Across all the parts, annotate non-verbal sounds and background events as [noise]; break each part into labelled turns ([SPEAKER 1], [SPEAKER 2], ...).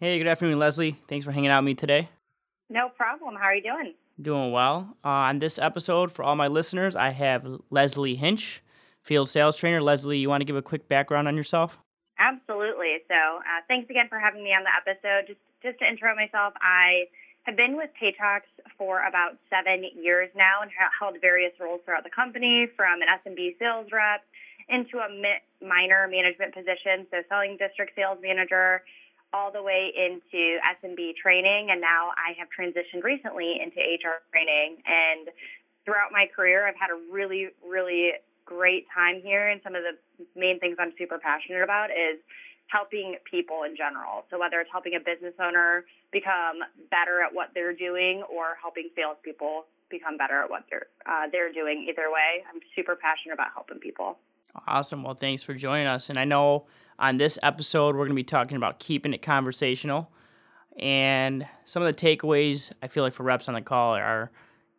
[SPEAKER 1] Hey, good afternoon, Lezlie. Thanks for hanging out with me today.
[SPEAKER 2] No problem. How are you doing?
[SPEAKER 1] Doing well. Uh, on this episode, for all my listeners, I have Lezlie Hinch, field sales trainer. Lezlie, you want to give a quick background on yourself?
[SPEAKER 2] Absolutely. So, uh, thanks again for having me on the episode. Just just to intro myself, I have been with Paychex for about seven years now and held various roles throughout the company, from an SMB sales rep into a minor management position, so selling district sales manager, all the way into SMB training, and now I have transitioned recently into HR training. And throughout my career, I've had a really, really great time here. And some of the main things I'm super passionate about is helping people in general. So whether it's helping a business owner become better at what they're doing or helping salespeople become better at what they're uh, they're doing, either way, I'm super passionate about helping people.
[SPEAKER 1] Awesome. Well, thanks for joining us. And I know on this episode we're going to be talking about keeping it conversational. And some of the takeaways I feel like for reps on the call are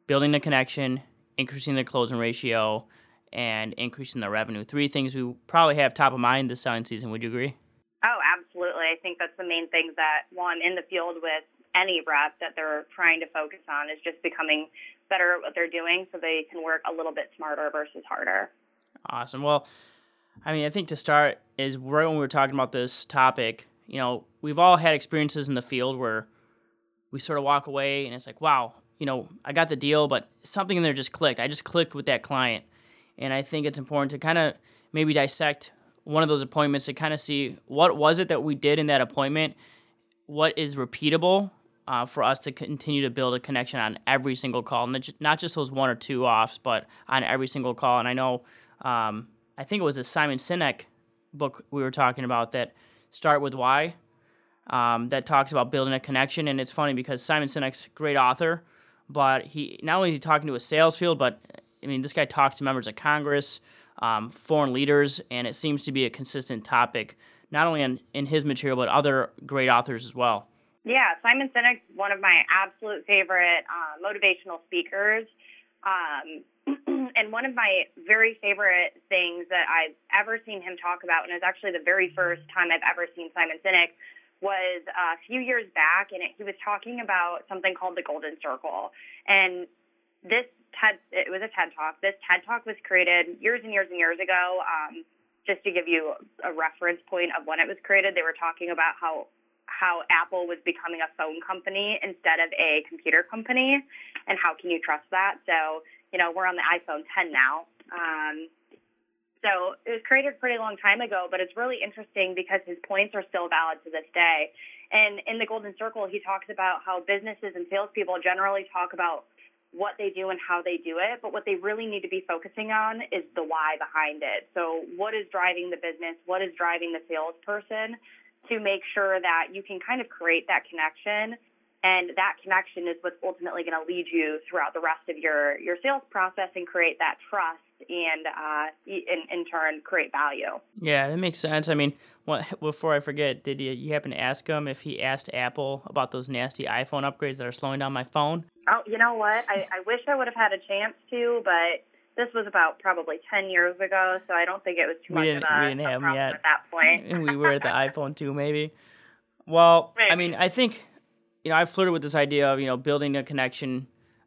[SPEAKER 1] building the connection, increasing the closing ratio, and increasing the revenue. Three things we probably have top of mind this selling season. Would you agree?
[SPEAKER 2] Oh, absolutely. I think that's the main things that one in the field with any rep that they're trying to focus on is just becoming better at what they're doing so they can work a little bit smarter versus harder.
[SPEAKER 1] Awesome. Well, I mean, I think to start is right when we were talking about this topic, you know, we've all had experiences in the field where we sort of walk away and it's like, wow, you know, I got the deal, but something in there just clicked. I just clicked with that client. And I think it's important to kind of maybe dissect one of those appointments to kind of see what was it that we did in that appointment, what is repeatable uh, for us to continue to build a connection on every single call, not just those one or two offs, but on every single call. And I know, um, I think it was a Simon Sinek book we were talking about that start with why. Um, that talks about building a connection, and it's funny because Simon Sinek's a great author, but he not only is he talking to a sales field, but I mean, this guy talks to members of Congress, um, foreign leaders, and it seems to be a consistent topic, not only in, in his material, but other great authors as well.
[SPEAKER 2] Yeah, Simon Sinek, one of my absolute favorite uh, motivational speakers. Um, [clears throat] and one of my very favorite things that I've ever seen him talk about, and it was actually the very first time I've ever seen Simon Sinek, was a few years back, and it, he was talking about something called the Golden Circle. And this TED, it was a TED Talk. This TED Talk was created years and years and years ago. Um, just to give you a reference point of when it was created, they were talking about how how Apple was becoming a phone company instead of a computer company, and how can you trust that? So, you know, we're on the iPhone 10 now. Um, so it was created a pretty long time ago, but it's really interesting because his points are still valid to this day. And in the Golden Circle, he talks about how businesses and salespeople generally talk about what they do and how they do it, but what they really need to be focusing on is the why behind it. So, what is driving the business? What is driving the salesperson to make sure that you can kind of create that connection and that connection is what's ultimately going to lead you throughout the rest of your, your sales process and create that trust and uh, in, in turn create value.
[SPEAKER 1] Yeah, that makes sense. I mean, what, before I forget, did you, you happen to ask him if he asked Apple about those nasty iPhone upgrades that are slowing down my phone?
[SPEAKER 2] Oh, you know what? I, I wish I would have had a chance to, but this was about probably 10 years ago, so I don't think it was too
[SPEAKER 1] we
[SPEAKER 2] much
[SPEAKER 1] didn't,
[SPEAKER 2] of a,
[SPEAKER 1] we didn't have them yet.
[SPEAKER 2] at that point. [laughs]
[SPEAKER 1] we were at the iPhone 2, maybe. Well, maybe. I mean, I think you know, I've flirted with this idea of, you know, building a connection,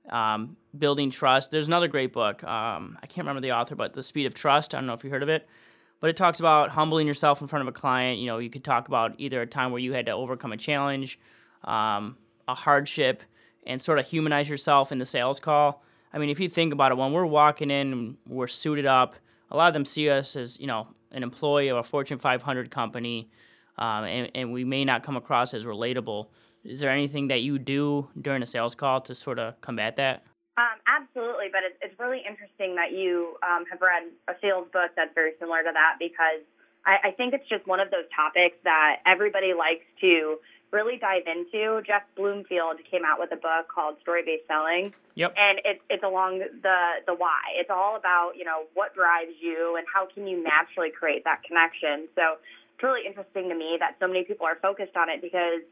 [SPEAKER 1] um, building trust. There's another great book. Um, I can't remember the author, but The Speed of Trust. I don't know if you heard of it. But it talks about humbling yourself in front of a client. You know, you could talk about either a time where you had to overcome a challenge, um, a hardship, and sort of humanize yourself in the sales call. I mean, if you think about it, when we're walking in, we're suited up. A lot of them see us as, you know, an employee of a Fortune 500 company, um, and, and we may not come across as relatable. Is there anything that you do during a sales call to sort of combat that?
[SPEAKER 2] Um, absolutely, but it's, it's really interesting that you um, have read a sales book that's very similar to that because I, I think it's just one of those topics that everybody likes to really dive into. Jeff Bloomfield came out with a book called Story Based Selling.
[SPEAKER 1] Yep.
[SPEAKER 2] And it's it's along the the why. It's all about, you know, what drives you and how can you naturally create that connection. So it's really interesting to me that so many people are focused on it because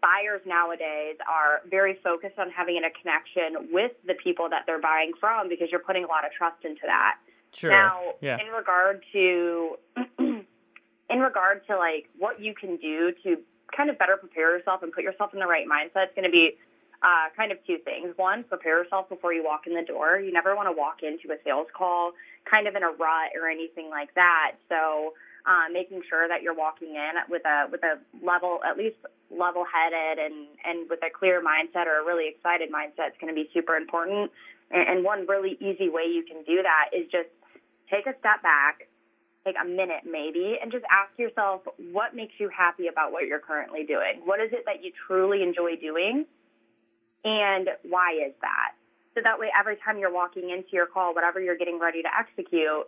[SPEAKER 2] buyers nowadays are very focused on having a connection with the people that they're buying from because you're putting a lot of trust into that.
[SPEAKER 1] Sure.
[SPEAKER 2] Now,
[SPEAKER 1] yeah.
[SPEAKER 2] in regard to [clears throat] in regard to like what you can do to kind of better prepare yourself and put yourself in the right mindset, it's going to be uh, kind of two things. One, prepare yourself before you walk in the door. You never want to walk into a sales call kind of in a rut or anything like that. So uh, making sure that you're walking in with a with a level at least level headed and and with a clear mindset or a really excited mindset is going to be super important. And, and one really easy way you can do that is just take a step back, take a minute maybe, and just ask yourself what makes you happy about what you're currently doing. What is it that you truly enjoy doing? and why is that? So that way, every time you're walking into your call, whatever you're getting ready to execute,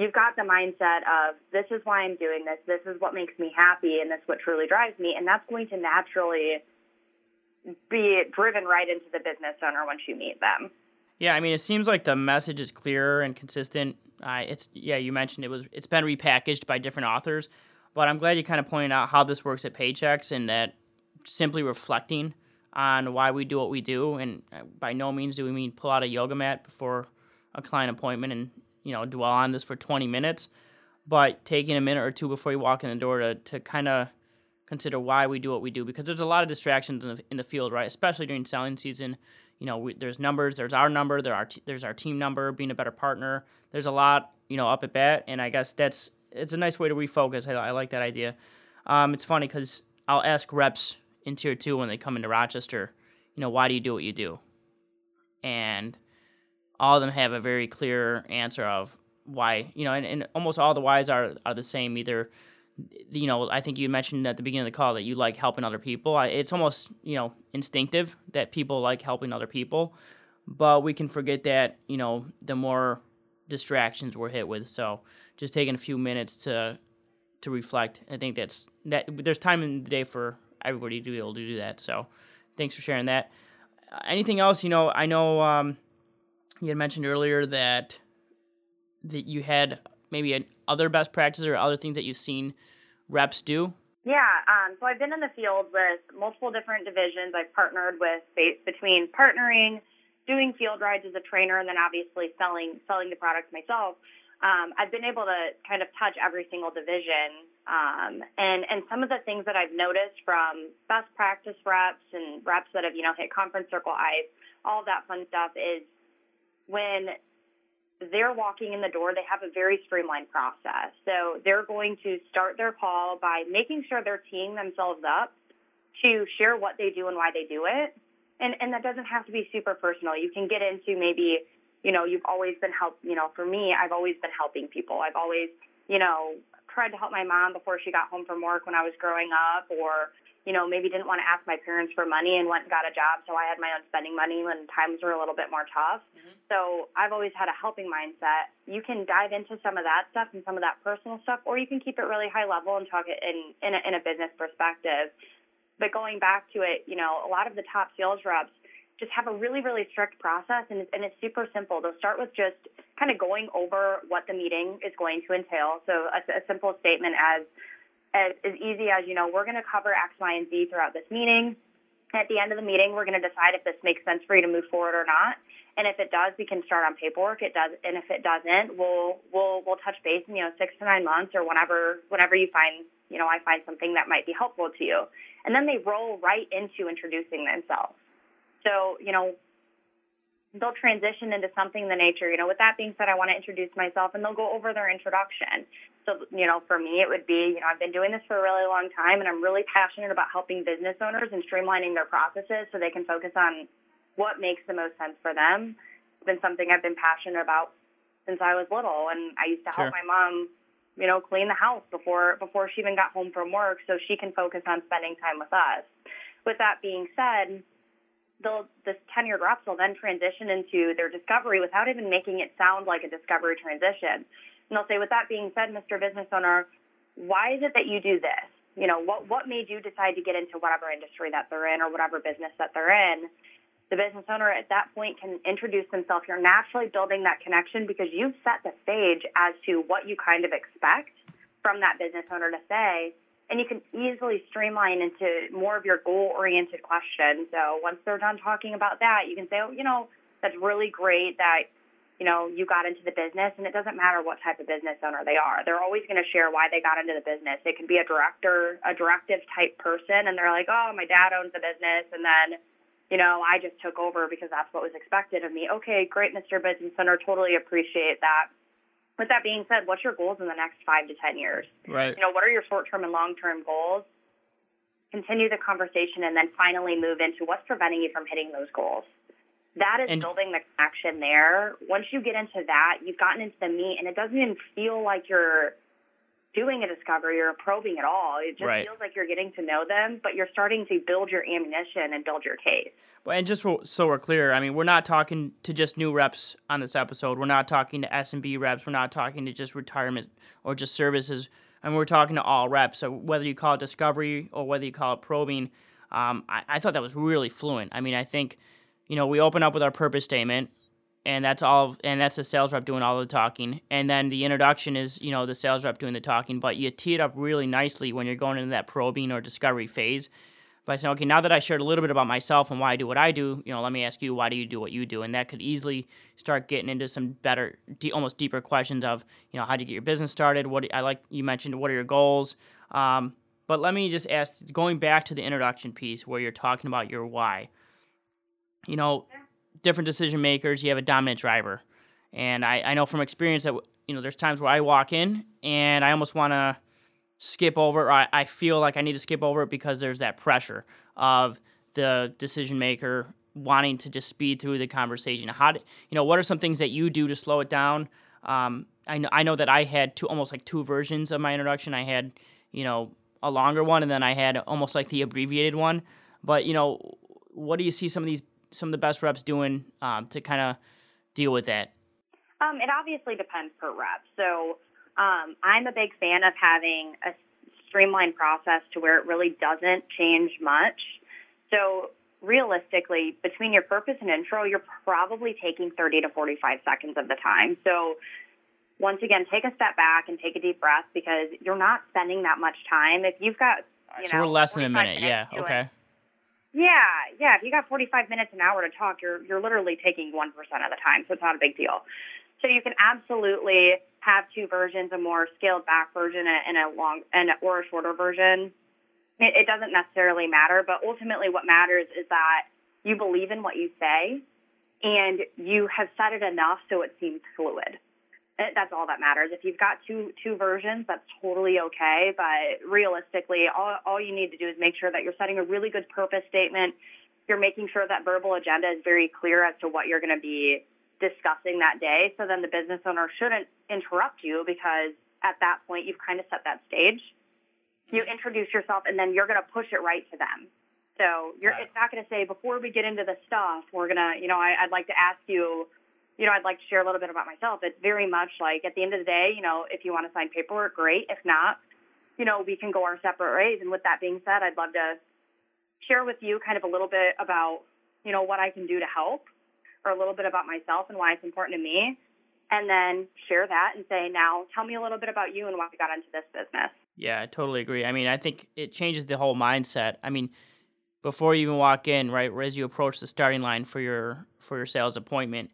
[SPEAKER 2] you've got the mindset of this is why I'm doing this, this is what makes me happy, and this is what truly drives me. And that's going to naturally be driven right into the business owner once you meet them.
[SPEAKER 1] Yeah, I mean, it seems like the message is clear and consistent. Uh, it's yeah, you mentioned it was it's been repackaged by different authors, but I'm glad you kind of pointed out how this works at Paychex and that simply reflecting on why we do what we do. And uh, by no means do we mean pull out a yoga mat before a client appointment and you know dwell on this for 20 minutes, but taking a minute or two before you walk in the door to to kind of consider why we do what we do because there's a lot of distractions in the, in the field, right? Especially during selling season. You know, we, there's numbers, there's our number, there are t- there's our team number, being a better partner. There's a lot, you know, up at bat, and I guess that's it's a nice way to refocus. I, I like that idea. Um, it's funny because I'll ask reps in tier two when they come into Rochester, you know, why do you do what you do? And all of them have a very clear answer of why, you know, and, and almost all the whys are, are the same. Either, you know, I think you mentioned at the beginning of the call that you like helping other people. It's almost, you know, instinctive that people like helping other people. But we can forget that, you know, the more distractions we're hit with. So just taking a few minutes to to reflect. I think that's that there's time in the day for everybody to be able to do that. So thanks for sharing that. Uh, anything else? You know, I know um, you had mentioned earlier that that you had maybe an other best practices or other things that you've seen reps do.
[SPEAKER 2] Yeah, um, so I've been in the field with multiple different divisions. I've partnered with between partnering, doing field rides as a trainer, and then obviously selling selling the products myself um, I've been able to kind of touch every single division. Um, and, and some of the things that I've noticed from best practice reps and reps that have, you know, hit conference circle ice, all that fun stuff is when they're walking in the door, they have a very streamlined process. So they're going to start their call by making sure they're teeing themselves up to share what they do and why they do it. And, and that doesn't have to be super personal. You can get into maybe you know, you've always been help, you know, for me, I've always been helping people. I've always, you know, tried to help my mom before she got home from work when I was growing up or, you know, maybe didn't want to ask my parents for money and went and got a job so I had my own spending money when times were a little bit more tough. Mm-hmm. So I've always had a helping mindset. You can dive into some of that stuff and some of that personal stuff, or you can keep it really high level and talk it in, in a, in a business perspective. But going back to it, you know, a lot of the top sales reps, just have a really, really strict process, and it's, and it's super simple. They'll start with just kind of going over what the meeting is going to entail. So a, a simple statement as, as as easy as you know, we're going to cover X, Y, and Z throughout this meeting. At the end of the meeting, we're going to decide if this makes sense for you to move forward or not. And if it does, we can start on paperwork. It does, and if it doesn't, we'll we'll we'll touch base in you know six to nine months or whenever whenever you find you know I find something that might be helpful to you. And then they roll right into introducing themselves. So, you know, they'll transition into something in the nature, you know, with that being said, I want to introduce myself and they'll go over their introduction. So, you know, for me, it would be, you know, I've been doing this for a really long time and I'm really passionate about helping business owners and streamlining their processes so they can focus on what makes the most sense for them. It's been something I've been passionate about since I was little and I used to help sure. my mom, you know, clean the house before before she even got home from work so she can focus on spending time with us. With that being said, they'll this tenured reps will then transition into their discovery without even making it sound like a discovery transition. And they'll say, with that being said, Mr. Business Owner, why is it that you do this? You know, what what made you decide to get into whatever industry that they're in or whatever business that they're in? The business owner at that point can introduce themselves. You're naturally building that connection because you've set the stage as to what you kind of expect from that business owner to say and you can easily streamline into more of your goal oriented questions. So once they're done talking about that, you can say, oh, you know, that's really great that you know, you got into the business, and it doesn't matter what type of business owner they are. They're always going to share why they got into the business. It can be a director, a directive type person, and they're like, oh, my dad owns the business, and then, you know, I just took over because that's what was expected of me. Okay, great, Mr. Business Owner, totally appreciate that. With that being said, what's your goals in the next five to 10 years?
[SPEAKER 1] Right.
[SPEAKER 2] You know, what are your short term and long term goals? Continue the conversation and then finally move into what's preventing you from hitting those goals that is and, building the connection there. Once you get into that, you've gotten into the meat, and it doesn't even feel like you're doing a discovery or probing at all. It just right. feels like you're getting to know them, but you're starting to build your ammunition and build your case.
[SPEAKER 1] Well, and just so we're clear, I mean, we're not talking to just new reps on this episode. We're not talking to SMB reps. We're not talking to just retirement or just services. I and mean, we're talking to all reps. So whether you call it discovery or whether you call it probing, um, I, I thought that was really fluent. I mean, I think you know, we open up with our purpose statement, and that's all, and that's the sales rep doing all the talking, and then the introduction is, you know, the sales rep doing the talking. But you tee it up really nicely when you're going into that probing or discovery phase by saying, okay, now that I shared a little bit about myself and why I do what I do, you know, let me ask you, why do you do what you do? And that could easily start getting into some better, almost deeper questions of, you know, how do you get your business started? What I like you mentioned, what are your goals? Um, but let me just ask, going back to the introduction piece where you're talking about your why you know, different decision makers, you have a dominant driver. And I, I know from experience that, you know, there's times where I walk in and I almost want to skip over, or I, I feel like I need to skip over it because there's that pressure of the decision maker wanting to just speed through the conversation. How do, you know, what are some things that you do to slow it down? Um, I know, I know that I had two, almost like two versions of my introduction. I had, you know, a longer one and then I had almost like the abbreviated one. But, you know, what do you see some of these some of the best reps doing um, to kind of deal with that?
[SPEAKER 2] Um, it obviously depends per rep. So um, I'm a big fan of having a streamlined process to where it really doesn't change much. So realistically, between your purpose and intro, you're probably taking 30 to 45 seconds of the time. So once again, take a step back and take a deep breath because you're not spending that much time. If you've got, you
[SPEAKER 1] so
[SPEAKER 2] know,
[SPEAKER 1] we're less than a minute. Yeah. Okay.
[SPEAKER 2] Yeah, yeah. If you got 45 minutes an hour to talk, you're you're literally taking one percent of the time, so it's not a big deal. So you can absolutely have two versions, a more scaled back version and a long and or a shorter version. It, it doesn't necessarily matter, but ultimately, what matters is that you believe in what you say, and you have said it enough so it seems fluid. That's all that matters. If you've got two two versions, that's totally okay. But realistically, all all you need to do is make sure that you're setting a really good purpose statement. You're making sure that verbal agenda is very clear as to what you're going to be discussing that day. So then the business owner shouldn't interrupt you because at that point you've kind of set that stage. You introduce yourself and then you're going to push it right to them. So you're, it's not going to say before we get into the stuff, we're gonna, you know, I, I'd like to ask you you know, I'd like to share a little bit about myself. It's very much like at the end of the day, you know, if you want to sign paperwork, great. If not, you know, we can go our separate ways. And with that being said, I'd love to share with you kind of a little bit about, you know, what I can do to help or a little bit about myself and why it's important to me. And then share that and say, now tell me a little bit about you and why you got into this business.
[SPEAKER 1] Yeah, I totally agree. I mean, I think it changes the whole mindset. I mean, before you even walk in, right, as you approach the starting line for your for your sales appointment,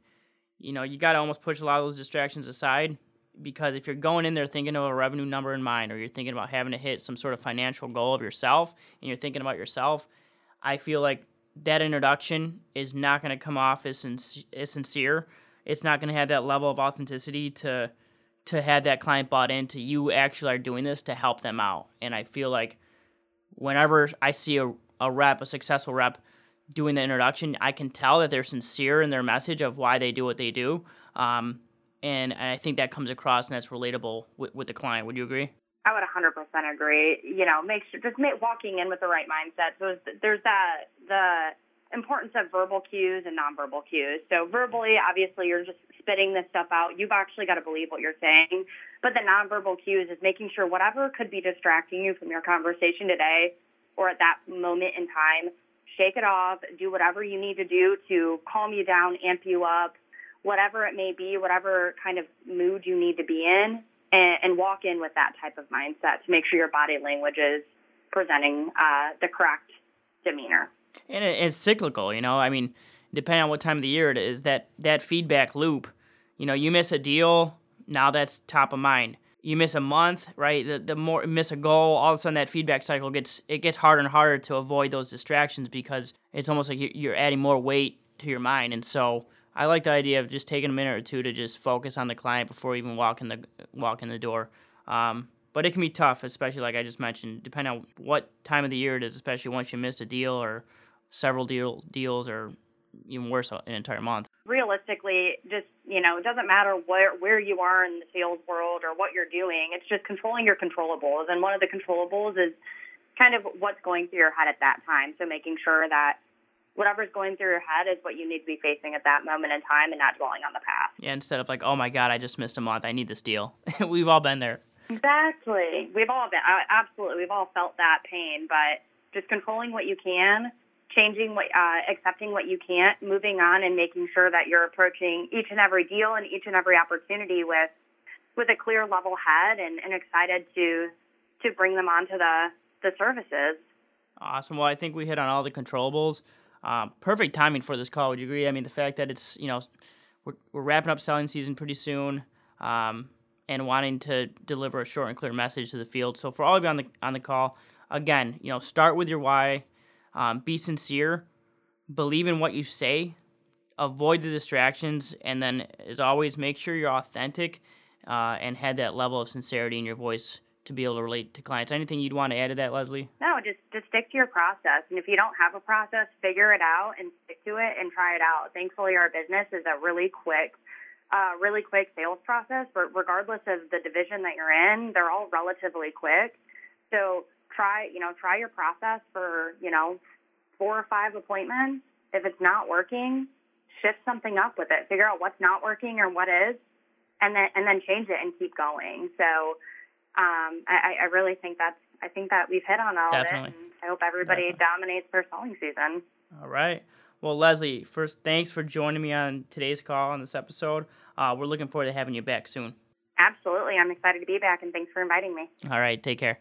[SPEAKER 1] you know, you got to almost push a lot of those distractions aside because if you're going in there thinking of a revenue number in mind or you're thinking about having to hit some sort of financial goal of yourself and you're thinking about yourself, I feel like that introduction is not going to come off as, as sincere. It's not going to have that level of authenticity to to have that client bought into you actually are doing this to help them out. And I feel like whenever I see a, a rep, a successful rep, doing the introduction, I can tell that they're sincere in their message of why they do what they do. Um, and I think that comes across and that's relatable with, with the client. Would you agree?
[SPEAKER 2] I would 100% agree. You know, make sure just make, walking in with the right mindset. So there's that the importance of verbal cues and nonverbal cues. So verbally, obviously, you're just spitting this stuff out. You've actually got to believe what you're saying. But the nonverbal cues is making sure whatever could be distracting you from your conversation today or at that moment in time shake it off, do whatever you need to do to calm you down, amp you up, whatever it may be, whatever kind of mood you need to be in, and, and walk in with that type of mindset to make sure your body language is presenting uh, the correct demeanor.
[SPEAKER 1] And it's cyclical, you know. I mean, depending on what time of the year it is, that that feedback loop, You know, you miss a deal, now that's top of mind. You miss a month, right? The, the more miss a goal, all of a sudden that feedback cycle gets it gets harder and harder to avoid those distractions because it's almost like you're adding more weight to your mind. And so I like the idea of just taking a minute or two to just focus on the client before even walking the walk in the door. Um, but it can be tough, especially like I just mentioned, depending on what time of the year it is, especially once you missed a deal or several deal deals or even worse, an entire month.
[SPEAKER 2] Realistically, just you know, it doesn't matter where where you are in the sales world or what you're doing. It's just controlling your controllables, and one of the controllables is kind of what's going through your head at that time. So making sure that whatever's going through your head is what you need to be facing at that moment in time, and not dwelling on the past.
[SPEAKER 1] Yeah, instead of like, oh my god, I just missed a month. I need this deal. [laughs] We've all been there.
[SPEAKER 2] Exactly. We've all been uh, absolutely. We've all felt that pain, but just controlling what you can changing what, uh, accepting what you can't, moving on, and making sure that you're approaching each and every deal and each and every opportunity with with a clear level head and, and excited to to bring them onto the the services.
[SPEAKER 1] Awesome. Well, I think we hit on all the controllables. Um, perfect timing for this call. Would you agree? I mean, the fact that it's you know we're, we're wrapping up selling season pretty soon, um, and wanting to deliver a short and clear message to the field. So for all of you on the on the call, again, you know, start with your why. Um, be sincere, believe in what you say, avoid the distractions, and then, as always, make sure you're authentic uh, and had that level of sincerity in your voice to be able to relate to clients. Anything you'd want to add to that, Lezlie?
[SPEAKER 2] No, just just stick to your process, and if you don't have a process, figure it out and stick to it and try it out. Thankfully, our business is a really quick. Uh, really quick sales process, but regardless of the division that you're in, they're all relatively quick. So try, you know, try your process for, you know, four or five appointments. If it's not working, shift something up with it. Figure out what's not working or what is, and then and then change it and keep going. So um, I, I really think that's I think that we've hit on all
[SPEAKER 1] Definitely.
[SPEAKER 2] of it. And I hope everybody Definitely. dominates their selling season.
[SPEAKER 1] All right. Well, Lezlie, first, thanks for joining me on today's call on this episode. Uh, we're looking forward to having you back soon.
[SPEAKER 2] Absolutely. I'm excited to be back, and thanks for inviting me.
[SPEAKER 1] All right. Take care.